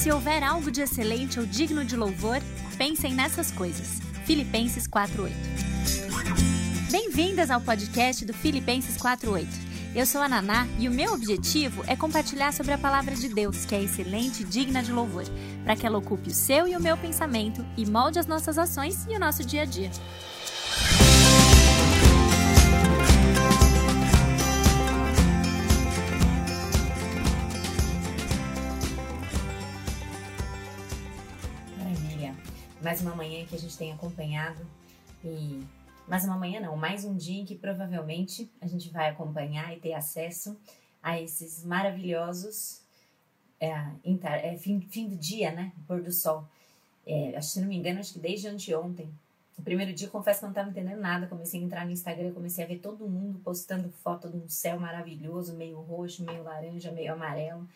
Se houver algo de excelente ou digno de louvor, pensem nessas coisas. Filipenses 4:8. Bem-vindas ao podcast do Filipenses 4:8. Eu sou a Naná e o meu objetivo é compartilhar sobre a palavra de Deus, que é excelente e digna de louvor, para que ela ocupe o seu e o meu pensamento e molde as nossas ações e o nosso dia a dia. Mais uma manhã que a gente tem acompanhado e mais uma manhã não, mais um dia em que provavelmente a gente vai acompanhar e ter acesso a esses maravilhosos é, é, fim, fim do dia, né? Pôr do sol. É, se não me engano, acho que desde anteontem. O primeiro dia, confesso que não estava entendendo nada. Comecei a entrar no Instagram, comecei a ver todo mundo postando foto de um céu maravilhoso, meio roxo, meio laranja, meio amarelo.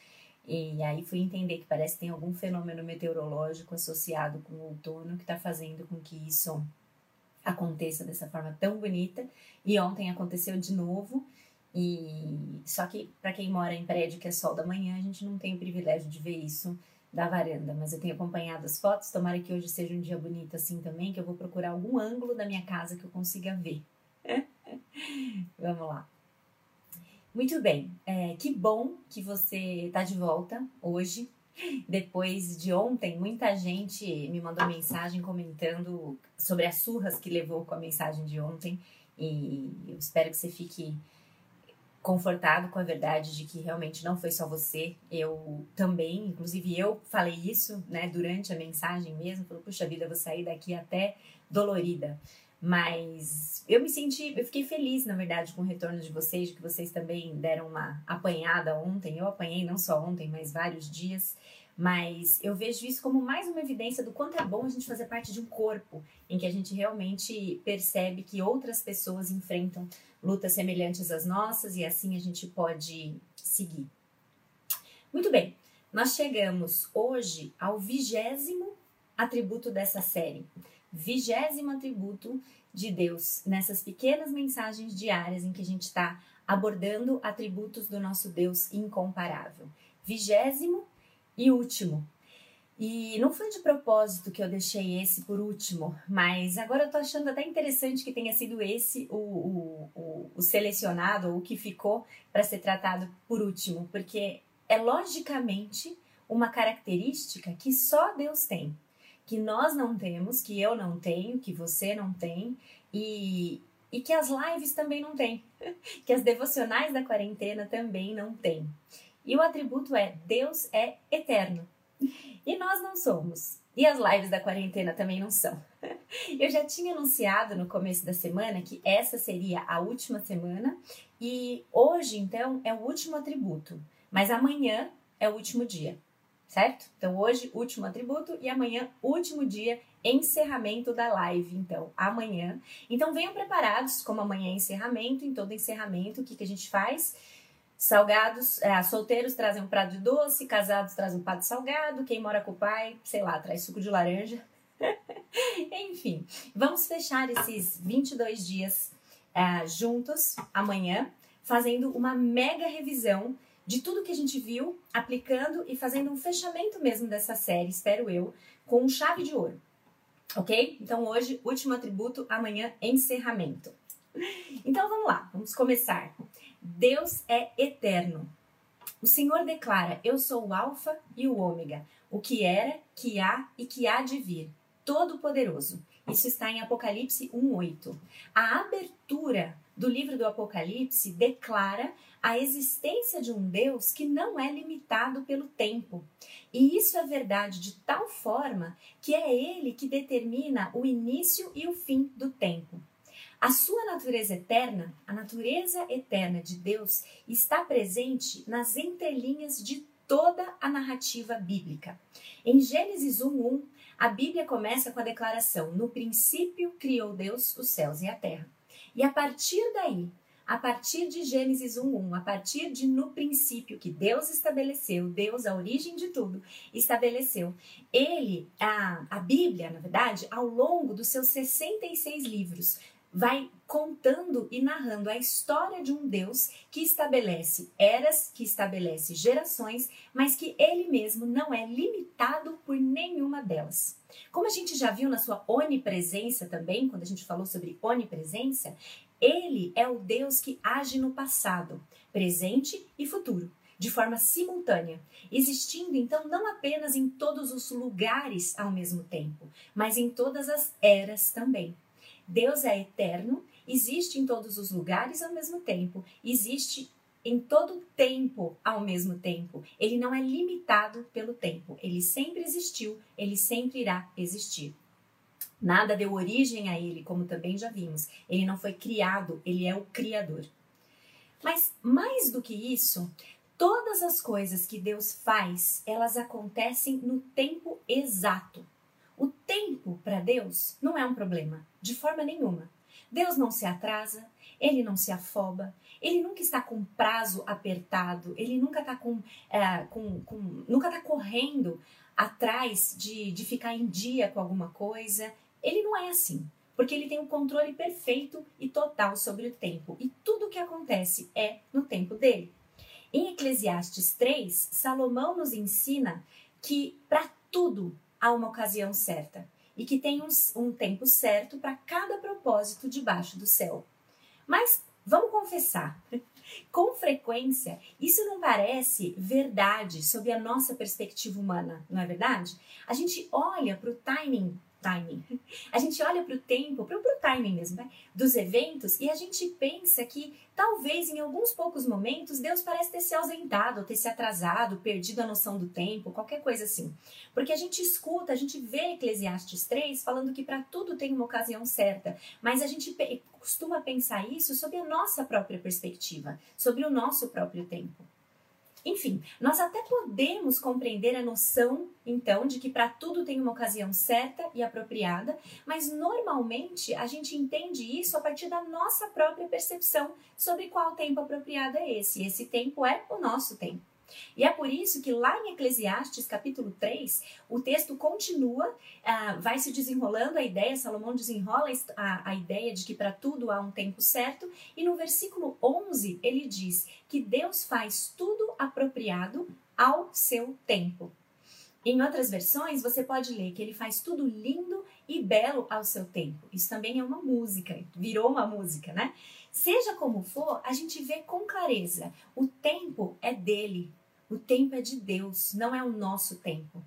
E aí fui entender que parece que tem algum fenômeno meteorológico associado com o outono que está fazendo com que isso aconteça dessa forma tão bonita. E ontem aconteceu de novo. E só que para quem mora em prédio que é sol da manhã, a gente não tem o privilégio de ver isso da varanda, mas eu tenho acompanhado as fotos. Tomara que hoje seja um dia bonito assim também, que eu vou procurar algum ângulo da minha casa que eu consiga ver. Vamos lá. Muito bem, é, que bom que você está de volta hoje. Depois de ontem, muita gente me mandou mensagem comentando sobre as surras que levou com a mensagem de ontem. E eu espero que você fique confortado com a verdade de que realmente não foi só você. Eu também, inclusive eu falei isso, né, durante a mensagem mesmo. Falei, puxa vida, vou sair daqui até dolorida. Mas eu me senti, eu fiquei feliz, na verdade, com o retorno de vocês, que vocês também deram uma apanhada ontem. Eu apanhei não só ontem, mas vários dias. Mas eu vejo isso como mais uma evidência do quanto é bom a gente fazer parte de um corpo em que a gente realmente percebe que outras pessoas enfrentam lutas semelhantes às nossas e assim a gente pode seguir. Muito bem, nós chegamos hoje ao vigésimo atributo dessa série vigésimo atributo de Deus nessas pequenas mensagens diárias em que a gente está abordando atributos do nosso Deus incomparável. Vigésimo e último. E não foi de propósito que eu deixei esse por último, mas agora eu tô achando até interessante que tenha sido esse o, o, o, o selecionado, ou o que ficou para ser tratado por último, porque é logicamente uma característica que só Deus tem que nós não temos, que eu não tenho, que você não tem e, e que as lives também não têm, que as devocionais da quarentena também não têm. E o atributo é Deus é eterno e nós não somos. E as lives da quarentena também não são. Eu já tinha anunciado no começo da semana que essa seria a última semana e hoje, então, é o último atributo, mas amanhã é o último dia certo? Então hoje, último atributo e amanhã, último dia, encerramento da live. Então, amanhã. Então venham preparados, como amanhã é encerramento, em todo encerramento, o que, que a gente faz? Salgados, é, solteiros trazem um prato de doce, casados trazem um prato de salgado, quem mora com o pai, sei lá, traz suco de laranja. Enfim, vamos fechar esses 22 dias é, juntos amanhã, fazendo uma mega revisão de tudo que a gente viu, aplicando e fazendo um fechamento mesmo dessa série, espero eu, com chave de ouro. Ok? Então hoje, último atributo, amanhã, encerramento. Então vamos lá, vamos começar. Deus é eterno. O Senhor declara: Eu sou o Alfa e o Ômega, o que era, que há e que há de vir, todo-poderoso. Isso está em Apocalipse 1:8. A abertura do livro do Apocalipse declara a existência de um Deus que não é limitado pelo tempo. E isso é verdade de tal forma que é ele que determina o início e o fim do tempo. A sua natureza eterna, a natureza eterna de Deus, está presente nas entrelinhas de toda a narrativa bíblica. Em Gênesis 1:1, a Bíblia começa com a declaração: No princípio criou Deus os céus e a terra. E a partir daí, a partir de Gênesis 1:1, a partir de no princípio que Deus estabeleceu, Deus, a origem de tudo, estabeleceu. Ele, a, a Bíblia, na verdade, ao longo dos seus 66 livros, vai contando e narrando a história de um Deus que estabelece eras, que estabelece gerações, mas que ele mesmo não é limitado por nenhuma delas. Como a gente já viu na sua onipresença também, quando a gente falou sobre onipresença, ele é o Deus que age no passado, presente e futuro de forma simultânea, existindo então não apenas em todos os lugares ao mesmo tempo, mas em todas as eras também. Deus é eterno, existe em todos os lugares ao mesmo tempo, existe em todo tempo ao mesmo tempo. Ele não é limitado pelo tempo. Ele sempre existiu, ele sempre irá existir. Nada deu origem a ele, como também já vimos. Ele não foi criado, ele é o criador. Mas mais do que isso, todas as coisas que Deus faz, elas acontecem no tempo exato. O tempo para Deus não é um problema, de forma nenhuma. Deus não se atrasa, ele não se afoba, ele nunca está com prazo apertado, ele nunca está com, é, com, com, nunca está correndo atrás de, de ficar em dia com alguma coisa. Ele não é assim, porque ele tem o um controle perfeito e total sobre o tempo, e tudo o que acontece é no tempo dele. Em Eclesiastes 3, Salomão nos ensina que para tudo há uma ocasião certa e que tem um, um tempo certo para cada propósito debaixo do céu. Mas vamos confessar, com frequência, isso não parece verdade sob a nossa perspectiva humana, não é verdade? A gente olha para o timing timing. A gente olha para o tempo, para o timing mesmo, né? dos eventos e a gente pensa que talvez em alguns poucos momentos Deus parece ter se ausentado, ter se atrasado, perdido a noção do tempo, qualquer coisa assim. Porque a gente escuta, a gente vê Eclesiastes 3 falando que para tudo tem uma ocasião certa, mas a gente costuma pensar isso sob a nossa própria perspectiva, sobre o nosso próprio tempo. Enfim, nós até podemos compreender a noção, então, de que para tudo tem uma ocasião certa e apropriada, mas normalmente a gente entende isso a partir da nossa própria percepção sobre qual tempo apropriado é esse. Esse tempo é o nosso tempo. E é por isso que lá em Eclesiastes, capítulo 3, o texto continua, uh, vai se desenrolando a ideia, Salomão desenrola a, a ideia de que para tudo há um tempo certo, e no versículo 11 ele diz que Deus faz tudo apropriado ao seu tempo. Em outras versões, você pode ler que ele faz tudo lindo e belo ao seu tempo. Isso também é uma música, virou uma música, né? Seja como for, a gente vê com clareza: o tempo é dele, o tempo é de Deus, não é o nosso tempo.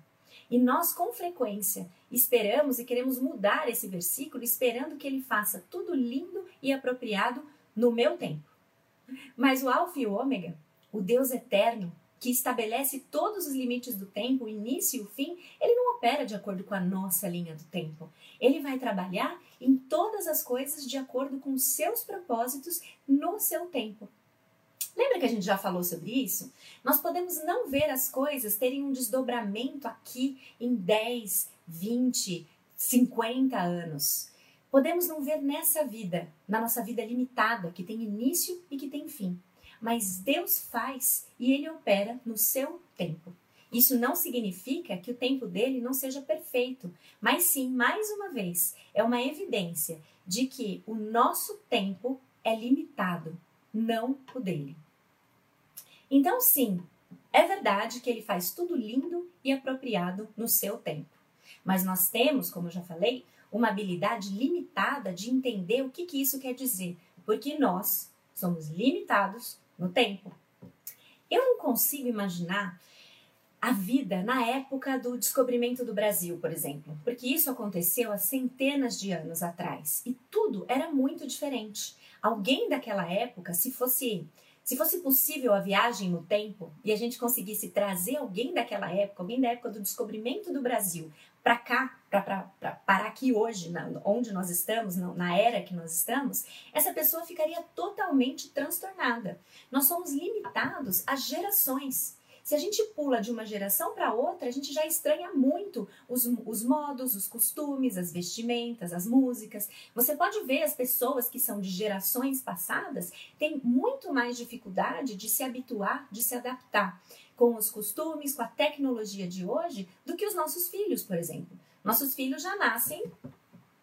E nós, com frequência, esperamos e queremos mudar esse versículo, esperando que ele faça tudo lindo e apropriado no meu tempo. Mas o Alfa e o Ômega, o Deus eterno, que estabelece todos os limites do tempo, o início e o fim, ele não opera de acordo com a nossa linha do tempo. Ele vai trabalhar em todas as coisas de acordo com os seus propósitos no seu tempo. Lembra que a gente já falou sobre isso? Nós podemos não ver as coisas terem um desdobramento aqui em 10, 20, 50 anos. Podemos não ver nessa vida, na nossa vida limitada, que tem início e que tem fim. Mas Deus faz e ele opera no seu tempo. Isso não significa que o tempo dele não seja perfeito, mas sim, mais uma vez, é uma evidência de que o nosso tempo é limitado, não o dele. Então, sim, é verdade que ele faz tudo lindo e apropriado no seu tempo. Mas nós temos, como eu já falei, uma habilidade limitada de entender o que, que isso quer dizer, porque nós somos limitados no tempo. Eu não consigo imaginar a vida na época do descobrimento do Brasil, por exemplo, porque isso aconteceu há centenas de anos atrás e tudo era muito diferente. Alguém daquela época, se fosse se fosse possível a viagem no tempo e a gente conseguisse trazer alguém daquela época, alguém da época do descobrimento do Brasil, para cá, para parar aqui hoje, na, onde nós estamos, na, na era que nós estamos, essa pessoa ficaria totalmente transtornada. Nós somos limitados a gerações. Se a gente pula de uma geração para outra, a gente já estranha muito os, os modos, os costumes, as vestimentas, as músicas. Você pode ver as pessoas que são de gerações passadas têm muito mais dificuldade de se habituar, de se adaptar com os costumes, com a tecnologia de hoje, do que os nossos filhos, por exemplo. Nossos filhos já nascem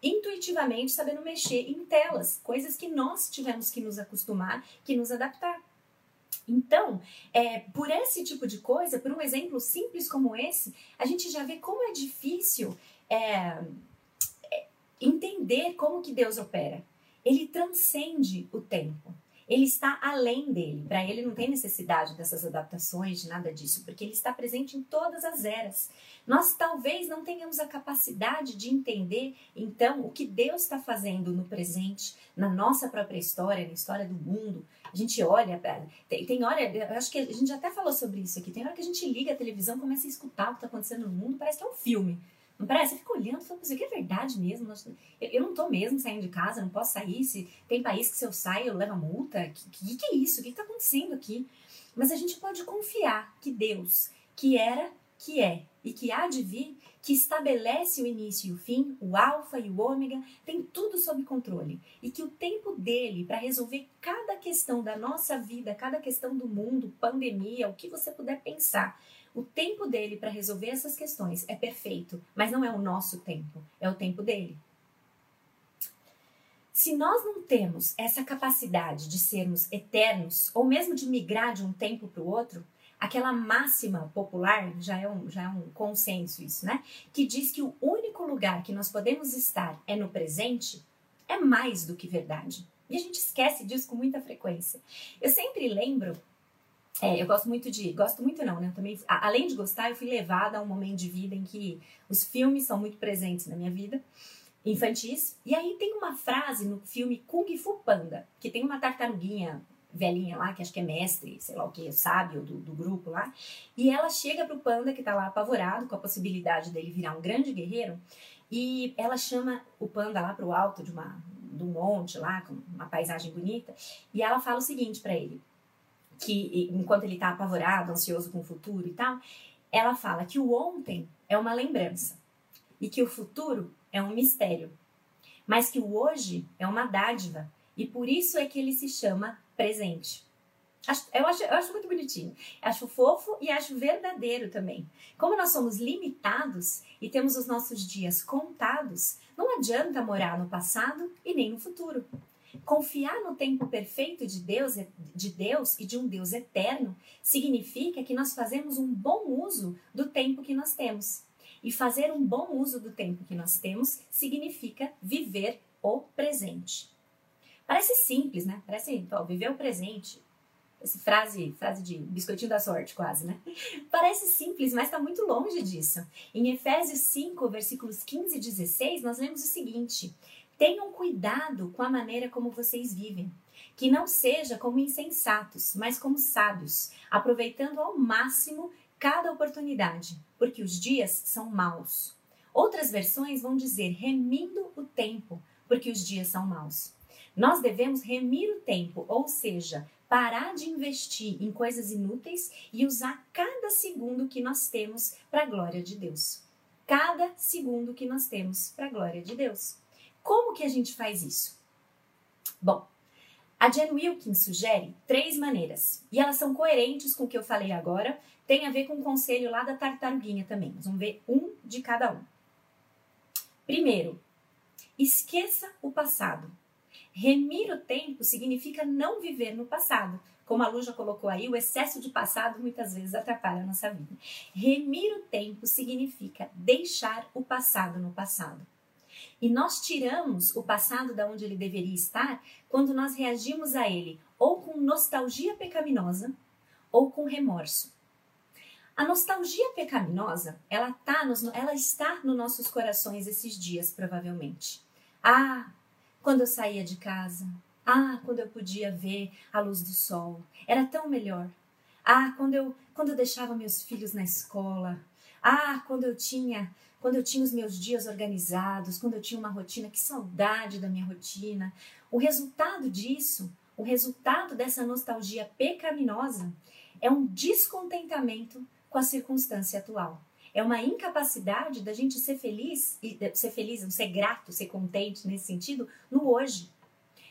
intuitivamente sabendo mexer em telas, coisas que nós tivemos que nos acostumar, que nos adaptar. Então, é, por esse tipo de coisa, por um exemplo simples como esse, a gente já vê como é difícil é, é entender como que Deus opera. Ele transcende o tempo. Ele está além dele. Para ele não tem necessidade dessas adaptações, de nada disso, porque ele está presente em todas as eras. Nós talvez não tenhamos a capacidade de entender, então, o que Deus está fazendo no presente, na nossa própria história, na história do mundo. A gente olha, tem, tem hora, eu acho que a gente até falou sobre isso aqui, tem hora que a gente liga a televisão, começa a escutar o que está acontecendo no mundo, parece que é um filme. Parece? Você fica olhando e fala, isso aqui é verdade mesmo? Eu não tô mesmo saindo de casa, não posso sair. Se tem país que se eu saio, eu levo multa. O que, que, que, é isso? O que está acontecendo aqui? Mas a gente pode confiar que Deus, que era, que é e que há de vir, que estabelece o início e o fim, o alfa e o ômega, tem tudo sob controle. E que o tempo dele para resolver cada questão da nossa vida, cada questão do mundo, pandemia, o que você puder pensar, o tempo dele para resolver essas questões é perfeito, mas não é o nosso tempo, é o tempo dele. Se nós não temos essa capacidade de sermos eternos, ou mesmo de migrar de um tempo para o outro, aquela máxima popular, já é, um, já é um consenso isso, né? Que diz que o único lugar que nós podemos estar é no presente, é mais do que verdade. E a gente esquece disso com muita frequência. Eu sempre lembro é, eu gosto muito de. Gosto muito, não, né? Eu também, além de gostar, eu fui levada a um momento de vida em que os filmes são muito presentes na minha vida, infantis. E aí tem uma frase no filme Kung Fu Panda, que tem uma tartaruguinha velhinha lá, que acho que é mestre, sei lá o que, sábio do, do grupo lá. E ela chega pro panda, que tá lá apavorado com a possibilidade dele virar um grande guerreiro. E ela chama o panda lá pro alto de uma, do monte lá, com uma paisagem bonita. E ela fala o seguinte para ele que enquanto ele está apavorado, ansioso com o futuro e tal, ela fala que o ontem é uma lembrança e que o futuro é um mistério, mas que o hoje é uma dádiva e por isso é que ele se chama presente. Eu acho, eu acho muito bonitinho. Acho fofo e acho verdadeiro também. Como nós somos limitados e temos os nossos dias contados, não adianta morar no passado e nem no futuro. Confiar no tempo perfeito de Deus, de Deus e de um Deus eterno significa que nós fazemos um bom uso do tempo que nós temos. E fazer um bom uso do tempo que nós temos significa viver o presente. Parece simples, né? Parece, ó, viver o presente. Essa frase, frase de biscoitinho da sorte, quase, né? Parece simples, mas está muito longe disso. Em Efésios 5, versículos 15 e 16, nós lemos o seguinte: Tenham cuidado com a maneira como vocês vivem. Que não seja como insensatos, mas como sábios, aproveitando ao máximo cada oportunidade, porque os dias são maus. Outras versões vão dizer remindo o tempo, porque os dias são maus. Nós devemos remir o tempo, ou seja, parar de investir em coisas inúteis e usar cada segundo que nós temos para a glória de Deus. Cada segundo que nós temos para a glória de Deus. Como que a gente faz isso? Bom, a Jen Wilkins sugere três maneiras e elas são coerentes com o que eu falei agora, tem a ver com o conselho lá da tartaruguinha também. Nós vamos ver um de cada um. Primeiro, esqueça o passado. Remir o tempo significa não viver no passado. Como a Lu já colocou aí, o excesso de passado muitas vezes atrapalha a nossa vida. Remir o tempo significa deixar o passado no passado. E nós tiramos o passado da onde ele deveria estar quando nós reagimos a ele ou com nostalgia pecaminosa ou com remorso. A nostalgia pecaminosa, ela, tá nos, ela está nos nossos corações esses dias, provavelmente. Ah, quando eu saía de casa. Ah, quando eu podia ver a luz do sol. Era tão melhor. Ah, quando eu, quando eu deixava meus filhos na escola. Ah, quando eu tinha quando eu tinha os meus dias organizados, quando eu tinha uma rotina, que saudade da minha rotina. O resultado disso, o resultado dessa nostalgia pecaminosa, é um descontentamento com a circunstância atual. É uma incapacidade da gente ser feliz, e ser feliz, ser grato, ser contente nesse sentido, no hoje.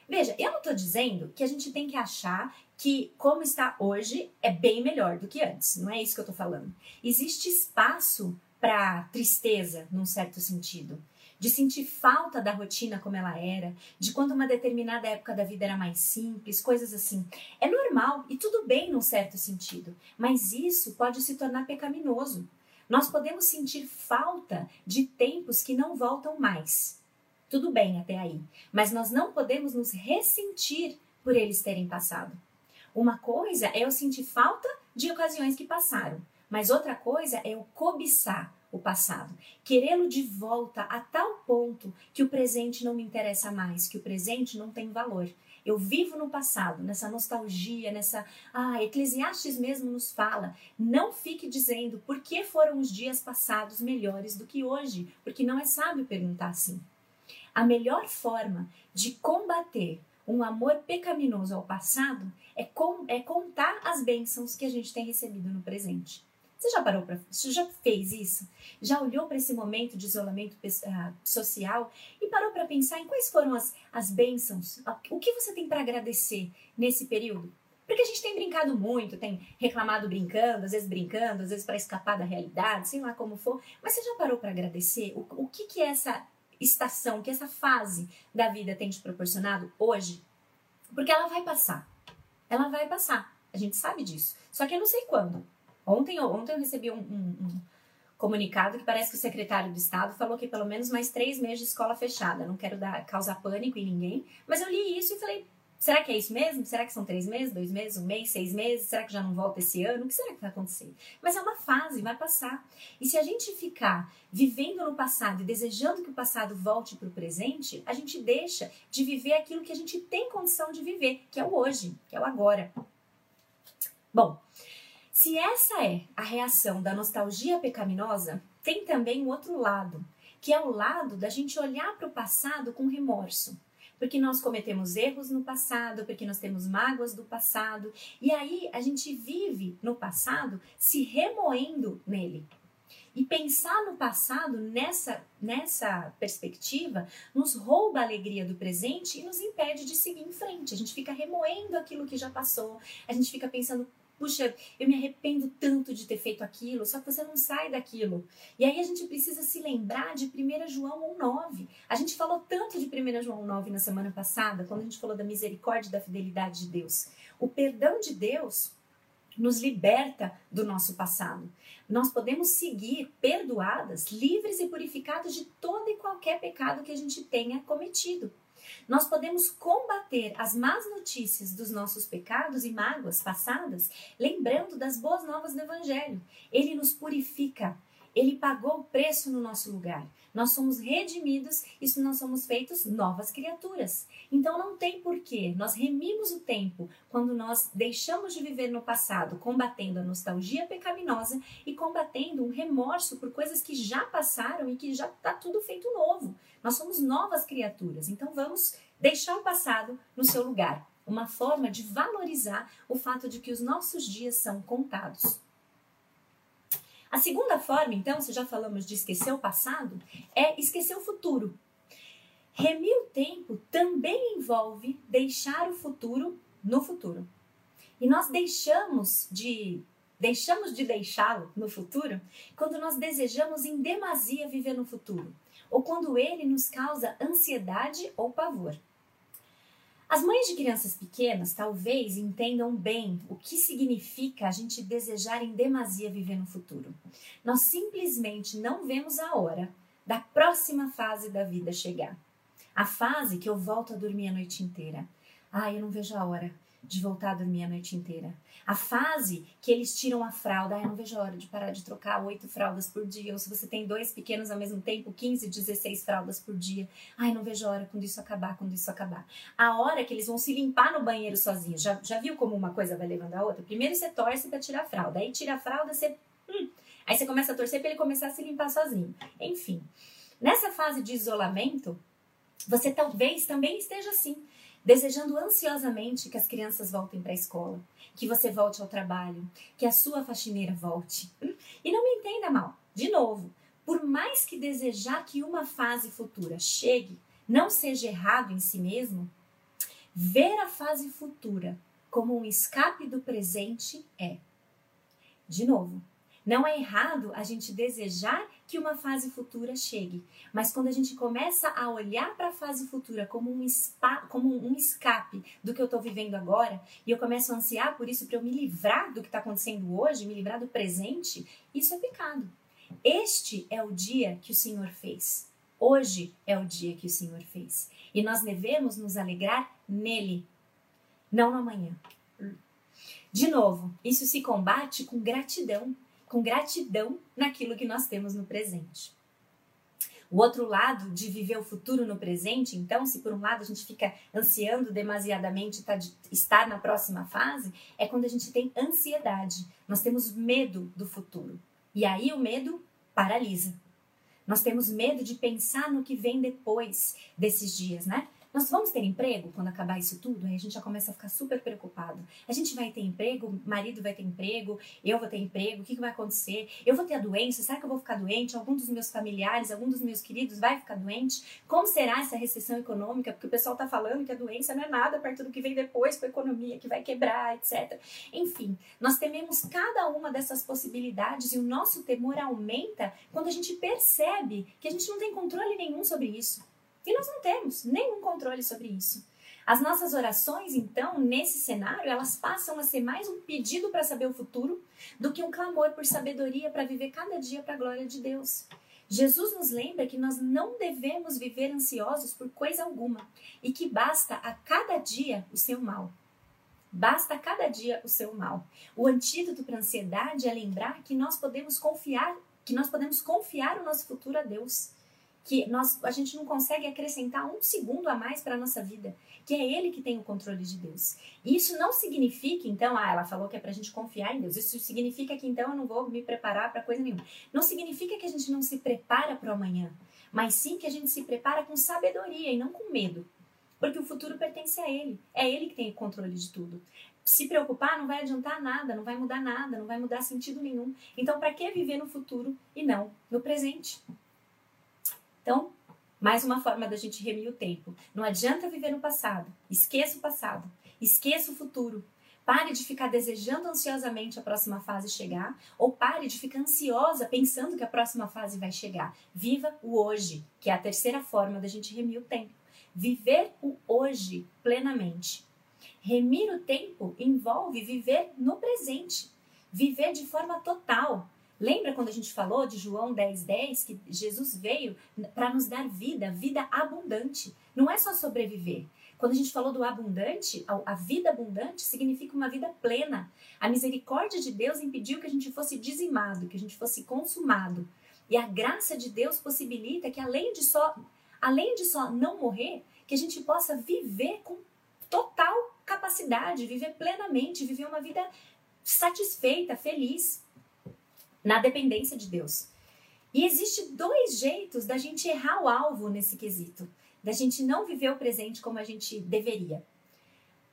Veja, eu não estou dizendo que a gente tem que achar que como está hoje é bem melhor do que antes. Não é isso que eu estou falando. Existe espaço para tristeza, num certo sentido. de sentir falta da rotina como ela era, de quando uma determinada época da vida era mais simples, coisas assim. É normal e tudo bem num certo sentido, mas isso pode se tornar pecaminoso. Nós podemos sentir falta de tempos que não voltam mais. Tudo bem até aí, mas nós não podemos nos ressentir por eles terem passado. Uma coisa é eu sentir falta de ocasiões que passaram, mas outra coisa é eu cobiçar o passado, querê-lo de volta a tal ponto que o presente não me interessa mais, que o presente não tem valor. Eu vivo no passado, nessa nostalgia, nessa. Ah, Eclesiastes mesmo nos fala. Não fique dizendo por que foram os dias passados melhores do que hoje, porque não é sábio perguntar assim. A melhor forma de combater um amor pecaminoso ao passado é, com, é contar as bênçãos que a gente tem recebido no presente. Você já parou para. Você já fez isso? Já olhou para esse momento de isolamento uh, social e parou para pensar em quais foram as, as bênçãos? O que você tem para agradecer nesse período? Porque a gente tem brincado muito, tem reclamado brincando, às vezes brincando, às vezes para escapar da realidade, sei lá como for. Mas você já parou para agradecer? O, o que, que essa estação, que essa fase da vida tem te proporcionado hoje? Porque ela vai passar. Ela vai passar. A gente sabe disso. Só que eu não sei quando. Ontem, ontem eu recebi um, um, um, comunicado que parece que o secretário do Estado falou que pelo menos mais três meses de escola fechada. Não quero dar, causar pânico em ninguém, mas eu li isso e falei: será que é isso mesmo? Será que são três meses, dois meses, um mês, seis meses? Será que já não volta esse ano? O que será que vai acontecer? Mas é uma fase, vai passar. E se a gente ficar vivendo no passado e desejando que o passado volte para o presente, a gente deixa de viver aquilo que a gente tem condição de viver, que é o hoje, que é o agora. Bom, se essa é a reação da nostalgia pecaminosa, tem também o outro lado, que é o lado da gente olhar para o passado com remorso. Porque nós cometemos erros no passado, porque nós temos mágoas do passado, e aí a gente vive no passado se remoendo nele. E pensar no passado nessa, nessa perspectiva nos rouba a alegria do presente e nos impede de seguir em frente. A gente fica remoendo aquilo que já passou, a gente fica pensando, puxa, eu me arrependo tanto de ter feito aquilo, só que você não sai daquilo. E aí a gente precisa se lembrar de 1 João 1,9. A gente falou tanto de 1 João 9 na semana passada, quando a gente falou da misericórdia e da fidelidade de Deus. O perdão de Deus nos liberta do nosso passado. Nós podemos seguir perdoadas, livres e purificadas de todo e qualquer pecado que a gente tenha cometido. Nós podemos combater as más notícias dos nossos pecados e mágoas passadas, lembrando das boas novas do Evangelho. Ele nos purifica, ele pagou o preço no nosso lugar. Nós somos redimidos e nós somos feitos novas criaturas. Então não tem porquê. Nós remimos o tempo quando nós deixamos de viver no passado, combatendo a nostalgia pecaminosa e combatendo um remorso por coisas que já passaram e que já está tudo feito novo. Nós somos novas criaturas. Então vamos deixar o passado no seu lugar. Uma forma de valorizar o fato de que os nossos dias são contados. A segunda forma, então, se já falamos de esquecer o passado, é esquecer o futuro. Remir o tempo também envolve deixar o futuro no futuro. E nós deixamos de deixamos de deixá-lo no futuro quando nós desejamos em demasia viver no futuro, ou quando ele nos causa ansiedade ou pavor. As mães de crianças pequenas talvez entendam bem o que significa a gente desejar em demasia viver no futuro. Nós simplesmente não vemos a hora da próxima fase da vida chegar. A fase que eu volto a dormir a noite inteira. Ah, eu não vejo a hora de voltar a dormir a noite inteira. A fase que eles tiram a fralda, ai, não vejo a hora de parar de trocar oito fraldas por dia. Ou se você tem dois pequenos ao mesmo tempo, 15, 16 fraldas por dia. Ai, não vejo a hora quando isso acabar, quando isso acabar. A hora que eles vão se limpar no banheiro sozinhos. Já, já viu como uma coisa vai levando a outra? Primeiro você torce para tirar a fralda, aí tira a fralda, você. Hum, aí você começa a torcer para ele começar a se limpar sozinho. Enfim, nessa fase de isolamento, você talvez também esteja assim desejando ansiosamente que as crianças voltem para a escola, que você volte ao trabalho, que a sua faxineira volte. E não me entenda mal, de novo, por mais que desejar que uma fase futura chegue, não seja errado em si mesmo, ver a fase futura como um escape do presente é, de novo, Não é errado a gente desejar que uma fase futura chegue, mas quando a gente começa a olhar para a fase futura como um, spa, como um escape do que eu estou vivendo agora, e eu começo a ansiar por isso para eu me livrar do que está acontecendo hoje, me livrar do presente, isso é pecado. Este é o dia que o Senhor fez. Hoje é o dia que o Senhor fez. E nós devemos nos alegrar nele, não no amanhã. De novo, isso se combate com gratidão, com gratidão naquilo que nós temos no presente. O outro lado de viver o futuro no presente, então, se por um lado a gente fica ansiando demasiadamente tá estar na próxima fase, é quando a gente tem ansiedade. Nós temos medo do futuro. E aí o medo paralisa. Nós temos medo de pensar no que vem depois desses dias, né? Nós vamos ter emprego quando acabar isso tudo? Aí a gente já começa a ficar super preocupado. A gente vai ter emprego, marido vai ter emprego, eu vou ter emprego, o que, que vai acontecer? Eu vou ter a doença, será que eu vou ficar doente? Algum dos meus familiares, algum dos meus queridos vai ficar doente? Como será essa recessão econômica? Porque o pessoal está falando que a doença não é nada perto do que vem depois com a economia, que vai quebrar, etc. Enfim, nós tememos cada uma dessas possibilidades e o nosso temor aumenta quando a gente percebe que a gente não tem controle nenhum sobre isso. E nós não temos nenhum controle sobre isso. As nossas orações, então, nesse cenário, elas passam a ser mais um pedido para saber o futuro do que um clamor por sabedoria para viver cada dia para a glória de Deus. Jesus nos lembra que nós não devemos viver ansiosos por coisa alguma e que basta a cada dia o seu mal. Basta a cada dia o seu mal. O antídoto para a ansiedade é lembrar que nós podemos confiar, que nós podemos confiar o nosso futuro a Deus que nós, a gente não consegue acrescentar um segundo a mais para a nossa vida, que é Ele que tem o controle de Deus. Isso não significa, então, ah, ela falou que é para a gente confiar em Deus. Isso significa que então eu não vou me preparar para coisa nenhuma. Não significa que a gente não se prepara para o amanhã, mas sim que a gente se prepara com sabedoria e não com medo. Porque o futuro pertence a Ele. É Ele que tem o controle de tudo se preocupar não vai adiantar nada, não vai mudar nada, não vai mudar sentido nenhum. Então, para que viver no futuro e não no presente? Então, mais uma forma da gente remir o tempo. Não adianta viver no passado. Esqueça o passado. Esqueça o futuro. Pare de ficar desejando ansiosamente a próxima fase chegar, ou pare de ficar ansiosa pensando que a próxima fase vai chegar. Viva o hoje, que é a terceira forma da gente remir o tempo. Viver o hoje plenamente. Remir o tempo envolve viver no presente, viver de forma total, Lembra quando a gente falou de João 10, 10, que Jesus veio para nos dar vida, vida abundante. Não é só sobreviver. Quando a gente falou do abundante, a vida abundante significa uma vida plena. A misericórdia de Deus impediu que a gente fosse dizimado, que a gente fosse consumado. E a graça de Deus possibilita que além de só, além de só não morrer, que a gente possa viver com total capacidade, viver plenamente, viver uma vida satisfeita, feliz na dependência de Deus. E existe dois jeitos da gente errar o alvo nesse quesito, da gente não viver o presente como a gente deveria.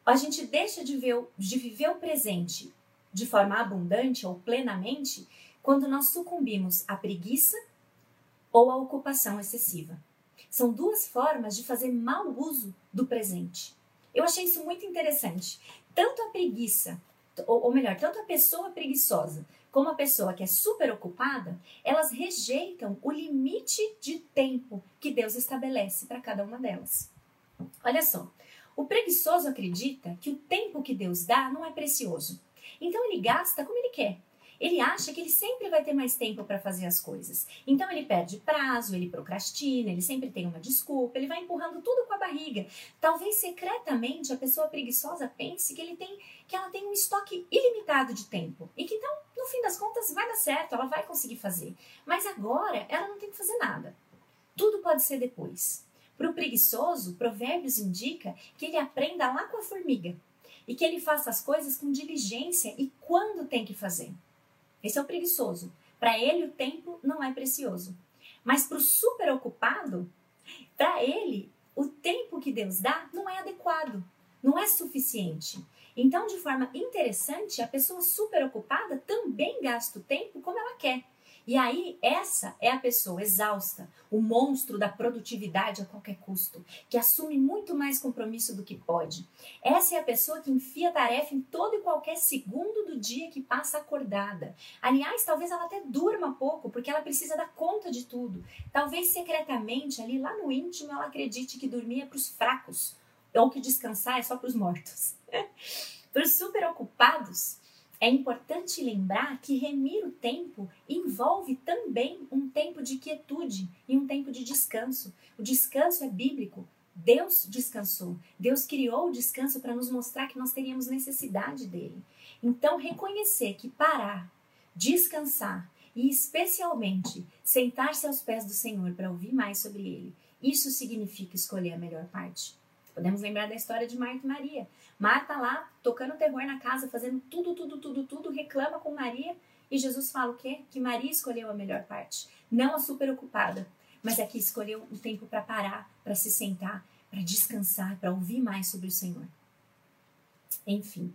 A gente deixa de, ver, de viver o presente de forma abundante ou plenamente quando nós sucumbimos à preguiça ou à ocupação excessiva. São duas formas de fazer mau uso do presente. Eu achei isso muito interessante. Tanto a preguiça, ou, ou melhor, tanto a pessoa preguiçosa como a pessoa que é super ocupada, elas rejeitam o limite de tempo que Deus estabelece para cada uma delas. Olha só, o preguiçoso acredita que o tempo que Deus dá não é precioso. Então ele gasta como ele quer ele acha que ele sempre vai ter mais tempo para fazer as coisas. Então ele perde prazo, ele procrastina, ele sempre tem uma desculpa, ele vai empurrando tudo com a barriga. Talvez secretamente a pessoa preguiçosa pense que ele tem que ela tem um estoque ilimitado de tempo e que então, no fim das contas, vai dar certo, ela vai conseguir fazer. Mas agora ela não tem que fazer nada. Tudo pode ser depois. Para o preguiçoso, Provérbios indica que ele aprenda lá com a formiga e que ele faça as coisas com diligência e quando tem que fazer. Esse é o preguiçoso. Para ele, o tempo não é precioso. Mas para o super ocupado, para ele, o tempo que Deus dá não é adequado, não é suficiente. Então, de forma interessante, a pessoa super ocupada também gasta o tempo como ela quer. E aí, essa é a pessoa exausta, o monstro da produtividade a qualquer custo, que assume muito mais compromisso do que pode. Essa é a pessoa que enfia tarefa em todo e qualquer segundo do dia que passa acordada. Aliás, talvez ela até durma pouco, porque ela precisa dar conta de tudo. Talvez secretamente, ali lá no íntimo, ela acredite que dormir é para os fracos, ou que descansar é só para os mortos. para os super ocupados, é importante lembrar que remir o tempo envolve também um tempo de quietude e um tempo de descanso. O descanso é bíblico. Deus descansou. Deus criou o descanso para nos mostrar que nós teríamos necessidade dele. Então, reconhecer que parar, descansar e, especialmente, sentar-se aos pés do Senhor para ouvir mais sobre ele, isso significa escolher a melhor parte. Podemos lembrar da história de Marta e Maria. Marta lá, tocando terror na casa, fazendo tudo, tudo, tudo, tudo, reclama com Maria. E Jesus fala o quê? Que Maria escolheu a melhor parte. Não a super ocupada, mas a que escolheu o tempo para parar, para se sentar, para descansar, para ouvir mais sobre o Senhor. Enfim,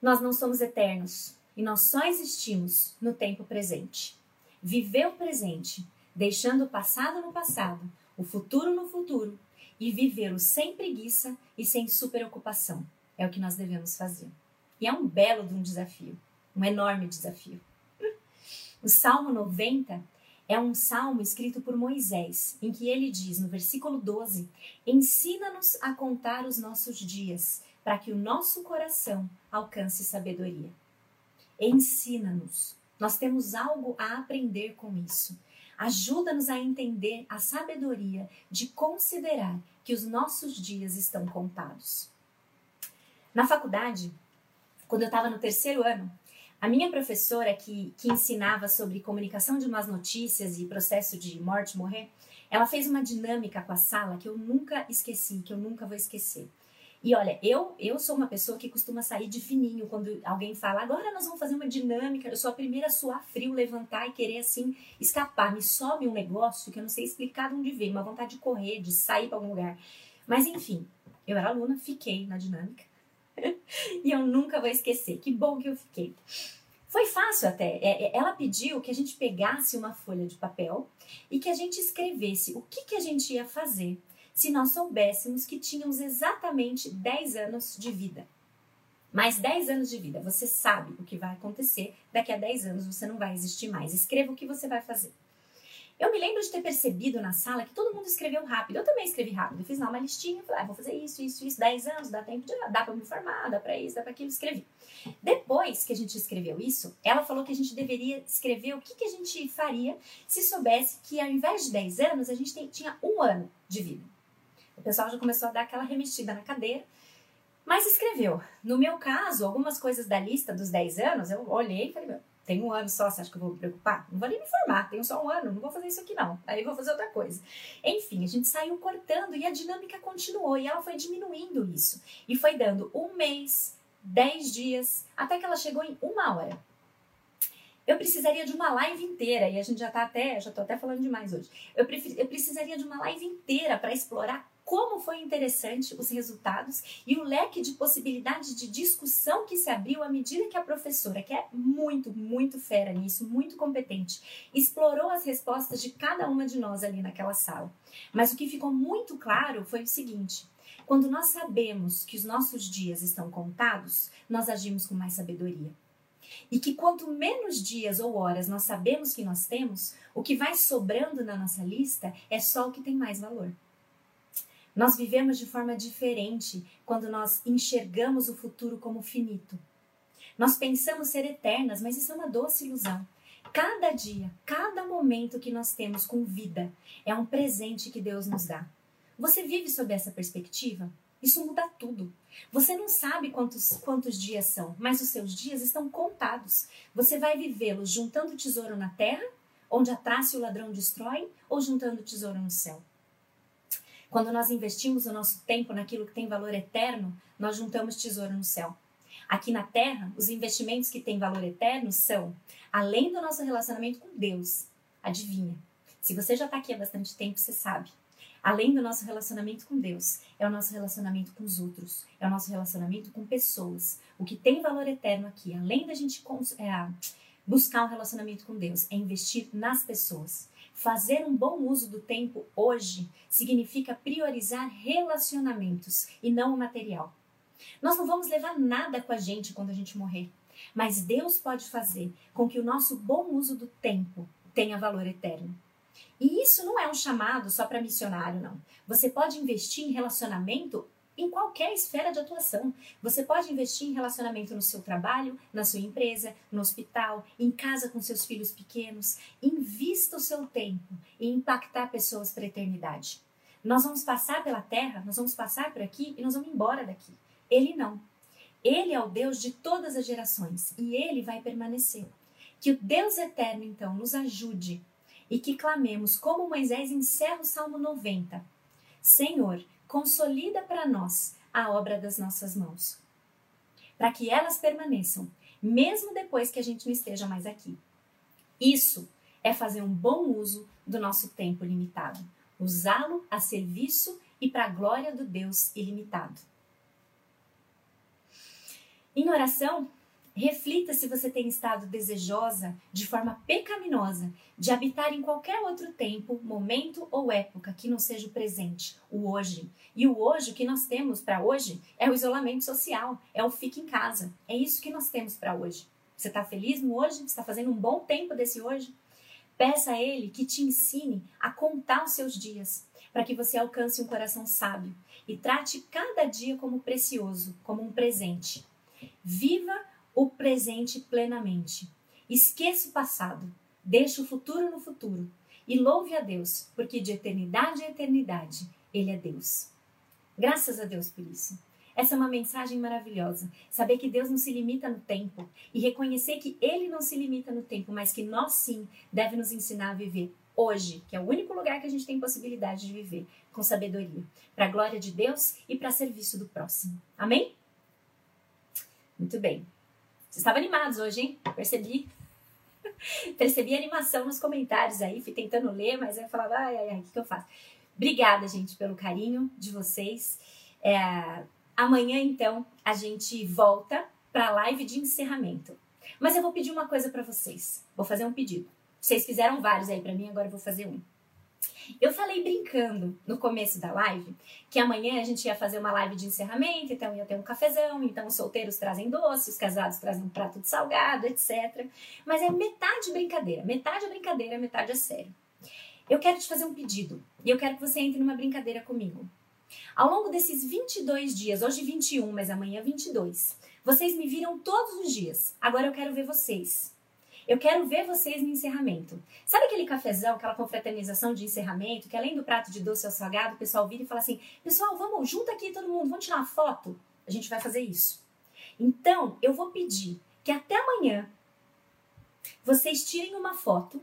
nós não somos eternos e nós só existimos no tempo presente. Viver o presente, deixando o passado no passado, o futuro no futuro e vivê-lo sem preguiça e sem superocupação. É o que nós devemos fazer. E é um belo de um desafio, um enorme desafio. O Salmo 90 é um salmo escrito por Moisés, em que ele diz, no versículo 12: Ensina-nos a contar os nossos dias, para que o nosso coração alcance sabedoria. Ensina-nos. Nós temos algo a aprender com isso. Ajuda-nos a entender a sabedoria de considerar que os nossos dias estão contados. Na faculdade, quando eu estava no terceiro ano, a minha professora que, que ensinava sobre comunicação de más notícias e processo de morte morrer, ela fez uma dinâmica com a sala que eu nunca esqueci, que eu nunca vou esquecer. E olha, eu eu sou uma pessoa que costuma sair de fininho quando alguém fala, agora nós vamos fazer uma dinâmica. Eu sou a primeira a suar frio, levantar e querer assim escapar. Me sobe um negócio que eu não sei explicar de onde veio, uma vontade de correr, de sair para algum lugar. Mas enfim, eu era aluna, fiquei na dinâmica. e eu nunca vou esquecer. Que bom que eu fiquei. Foi fácil até. É, é, ela pediu que a gente pegasse uma folha de papel e que a gente escrevesse o que, que a gente ia fazer se nós soubéssemos que tínhamos exatamente 10 anos de vida. Mais 10 anos de vida, você sabe o que vai acontecer, daqui a 10 anos você não vai existir mais. Escreva o que você vai fazer. Eu me lembro de ter percebido na sala que todo mundo escreveu rápido. Eu também escrevi rápido. Eu fiz lá uma listinha, falei, ah, vou fazer isso, isso, isso, 10 anos, dá tempo de dá para me formar, dá para isso, dá para aquilo, escrevi. Depois que a gente escreveu isso, ela falou que a gente deveria escrever o que, que a gente faria se soubesse que ao invés de 10 anos, a gente tinha um ano de vida. O pessoal já começou a dar aquela remexida na cadeira, mas escreveu. No meu caso, algumas coisas da lista dos 10 anos, eu olhei e falei, meu, tem um ano só, você acha que eu vou me preocupar? Não vou nem me formar, tenho só um ano, não vou fazer isso aqui não. Aí vou fazer outra coisa. Enfim, a gente saiu cortando e a dinâmica continuou e ela foi diminuindo isso. E foi dando um mês, 10 dias, até que ela chegou em uma hora. Eu precisaria de uma live inteira, e a gente já tá até, já tô até falando demais hoje. Eu, eu precisaria de uma live inteira para explorar como foi interessante os resultados e o leque de possibilidades de discussão que se abriu à medida que a professora, que é muito, muito fera nisso, muito competente, explorou as respostas de cada uma de nós ali naquela sala. Mas o que ficou muito claro foi o seguinte: quando nós sabemos que os nossos dias estão contados, nós agimos com mais sabedoria. E que quanto menos dias ou horas nós sabemos que nós temos, o que vai sobrando na nossa lista é só o que tem mais valor. Nós vivemos de forma diferente quando nós enxergamos o futuro como finito. Nós pensamos ser eternas, mas isso é uma doce ilusão. Cada dia, cada momento que nós temos com vida é um presente que Deus nos dá. Você vive sob essa perspectiva? Isso muda tudo. Você não sabe quantos, quantos dias são, mas os seus dias estão contados. Você vai vivê-los juntando tesouro na terra, onde a traça e o ladrão destroem, ou juntando tesouro no céu. Quando nós investimos o nosso tempo naquilo que tem valor eterno, nós juntamos tesouro no céu. Aqui na Terra, os investimentos que têm valor eterno são, além do nosso relacionamento com Deus, adivinha? Se você já está aqui há bastante tempo, você sabe. Além do nosso relacionamento com Deus, é o nosso relacionamento com os outros, é o nosso relacionamento com pessoas. O que tem valor eterno aqui, além da gente é, buscar um relacionamento com Deus, é investir nas pessoas. Fazer um bom uso do tempo hoje significa priorizar relacionamentos e não o material. Nós não vamos levar nada com a gente quando a gente morrer, mas Deus pode fazer com que o nosso bom uso do tempo tenha valor eterno. E isso não é um chamado só para missionário, não. Você pode investir em relacionamento em qualquer esfera de atuação. Você pode investir em relacionamento no seu trabalho, na sua empresa, no hospital, em casa com seus filhos pequenos. Invista o seu tempo em impactar pessoas para a eternidade. Nós vamos passar pela terra, nós vamos passar por aqui e nós vamos embora daqui. Ele não. Ele é o Deus de todas as gerações e ele vai permanecer. Que o Deus eterno, então, nos ajude e que clamemos, como Moisés encerra o Salmo 90. Senhor, consolida para nós a obra das nossas mãos, para que elas permaneçam, mesmo depois que a gente não esteja mais aqui. Isso é fazer um bom uso do nosso tempo limitado, usá-lo a serviço e para a glória do Deus ilimitado. Em oração, Reflita se você tem estado desejosa, de forma pecaminosa, de habitar em qualquer outro tempo, momento ou época que não seja o presente, o hoje. E o hoje, o que nós temos para hoje, é o isolamento social, é o fique em casa. É isso que nós temos para hoje. Você está feliz no hoje? Você está fazendo um bom tempo desse hoje? Peça a Ele que te ensine a contar os seus dias, para que você alcance um coração sábio e trate cada dia como precioso, como um presente. Viva o presente plenamente. Esqueça o passado, deixe o futuro no futuro e louve a Deus, porque de eternidade a eternidade Ele é Deus. Graças a Deus por isso. Essa é uma mensagem maravilhosa. Saber que Deus não se limita no tempo e reconhecer que Ele não se limita no tempo, mas que nós sim deve nos ensinar a viver hoje, que é o único lugar que a gente tem possibilidade de viver com sabedoria, para a glória de Deus e para serviço do próximo. Amém? Muito bem. Vocês estavam animados hoje, hein? Percebi. Percebi animação nos comentários aí, fui tentando ler, mas eu falava, ai, ai, ai, o que, que eu faço? Obrigada, gente, pelo carinho de vocês. É, amanhã, então, a gente volta para a live de encerramento. Mas eu vou pedir uma coisa para vocês. Vou fazer um pedido. Vocês fizeram vários aí para mim, agora eu vou fazer um. Eu falei brincando no começo da live que amanhã a gente ia fazer uma live de encerramento, então ia ter um cafezão, então os solteiros trazem doce, os casados trazem um prato de salgado, etc. Mas é metade brincadeira, metade é brincadeira, metade é sério. Eu quero te fazer um pedido e eu quero que você entre numa brincadeira comigo. Ao longo desses 22 dias, hoje 21, mas amanhã 22, vocês me viram todos os dias. Agora eu quero ver vocês. Eu quero ver vocês no encerramento. Sabe aquele cafezão, aquela confraternização de encerramento, que além do prato de doce ao salgado, o pessoal vira e fala assim: pessoal, vamos, junta aqui todo mundo, vamos tirar uma foto? A gente vai fazer isso. Então, eu vou pedir que até amanhã vocês tirem uma foto.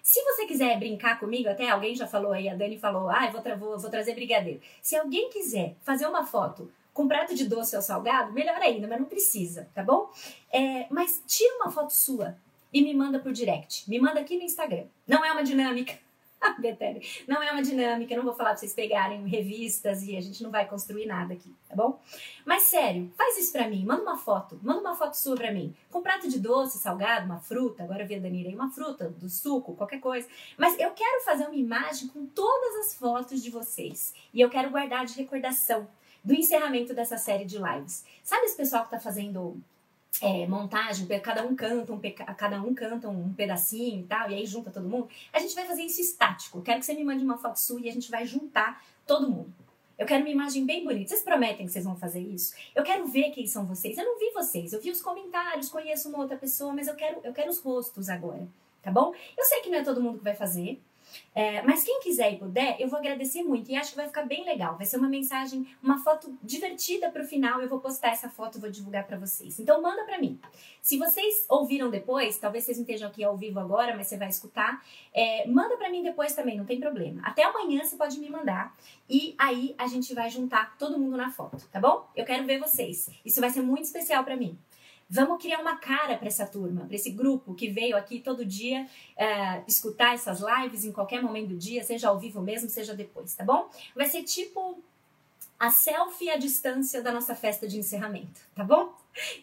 Se você quiser brincar comigo, até alguém já falou aí, a Dani falou, ah, eu vou, tra vou, vou trazer brigadeiro. Se alguém quiser fazer uma foto com prato de doce ou salgado, melhor ainda, mas não precisa, tá bom? É, mas tira uma foto sua e me manda por direct. Me manda aqui no Instagram. Não é uma dinâmica. Betério, não é uma dinâmica, eu não vou falar pra vocês pegarem revistas e a gente não vai construir nada aqui, tá bom? Mas sério, faz isso pra mim, manda uma foto, manda uma foto sua pra mim, com prato de doce, salgado, uma fruta, agora eu vi a Danira aí, uma fruta, do suco, qualquer coisa. Mas eu quero fazer uma imagem com todas as fotos de vocês e eu quero guardar de recordação do encerramento dessa série de lives. Sabe esse pessoal que tá fazendo é, montagem, cada um canta um cada um canta um pedacinho e tal, e aí junta todo mundo. A gente vai fazer isso estático. Quero que você me mande uma foto sua e a gente vai juntar todo mundo. Eu quero uma imagem bem bonita. Vocês prometem que vocês vão fazer isso? Eu quero ver quem são vocês. Eu não vi vocês, eu vi os comentários, conheço uma outra pessoa, mas eu quero, eu quero os rostos agora, tá bom? Eu sei que não é todo mundo que vai fazer. É, mas quem quiser e puder, eu vou agradecer muito e acho que vai ficar bem legal. Vai ser uma mensagem, uma foto divertida para o final. Eu vou postar essa foto, vou divulgar para vocês. Então manda para mim. Se vocês ouviram depois, talvez vocês não estejam aqui ao vivo agora, mas você vai escutar. É, manda para mim depois também, não tem problema. Até amanhã você pode me mandar e aí a gente vai juntar todo mundo na foto, tá bom? Eu quero ver vocês. Isso vai ser muito especial para mim. Vamos criar uma cara para essa turma, para esse grupo que veio aqui todo dia uh, escutar essas lives em qualquer momento do dia, seja ao vivo mesmo, seja depois, tá bom? Vai ser tipo a selfie à distância da nossa festa de encerramento, tá bom?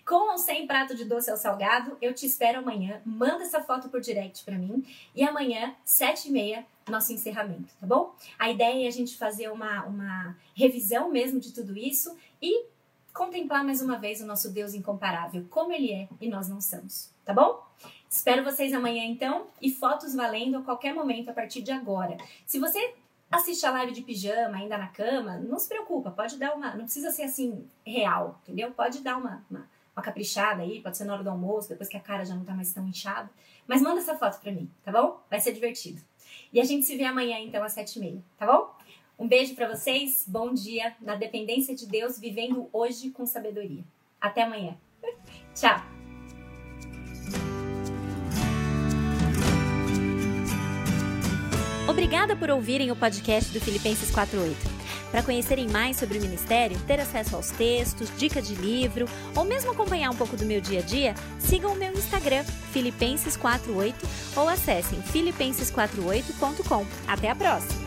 Com ou sem prato de doce ou salgado, eu te espero amanhã. Manda essa foto por direct para mim. E amanhã, sete e meia, nosso encerramento, tá bom? A ideia é a gente fazer uma, uma revisão mesmo de tudo isso e contemplar mais uma vez o nosso Deus incomparável, como Ele é e nós não somos, tá bom? Espero vocês amanhã então e fotos valendo a qualquer momento a partir de agora. Se você assiste a live de pijama ainda na cama, não se preocupa, pode dar uma. Não precisa ser assim real, entendeu? Pode dar uma, uma, uma caprichada aí, pode ser na hora do almoço, depois que a cara já não tá mais tão inchada. Mas manda essa foto pra mim, tá bom? Vai ser divertido. E a gente se vê amanhã, então, às sete e meia, tá bom? Um beijo para vocês, bom dia, na dependência de Deus, vivendo hoje com sabedoria. Até amanhã. Tchau! Obrigada por ouvirem o podcast do Filipenses 48. Para conhecerem mais sobre o ministério, ter acesso aos textos, dica de livro ou mesmo acompanhar um pouco do meu dia a dia, sigam o meu Instagram, Filipenses48, ou acessem filipenses48.com. Até a próxima!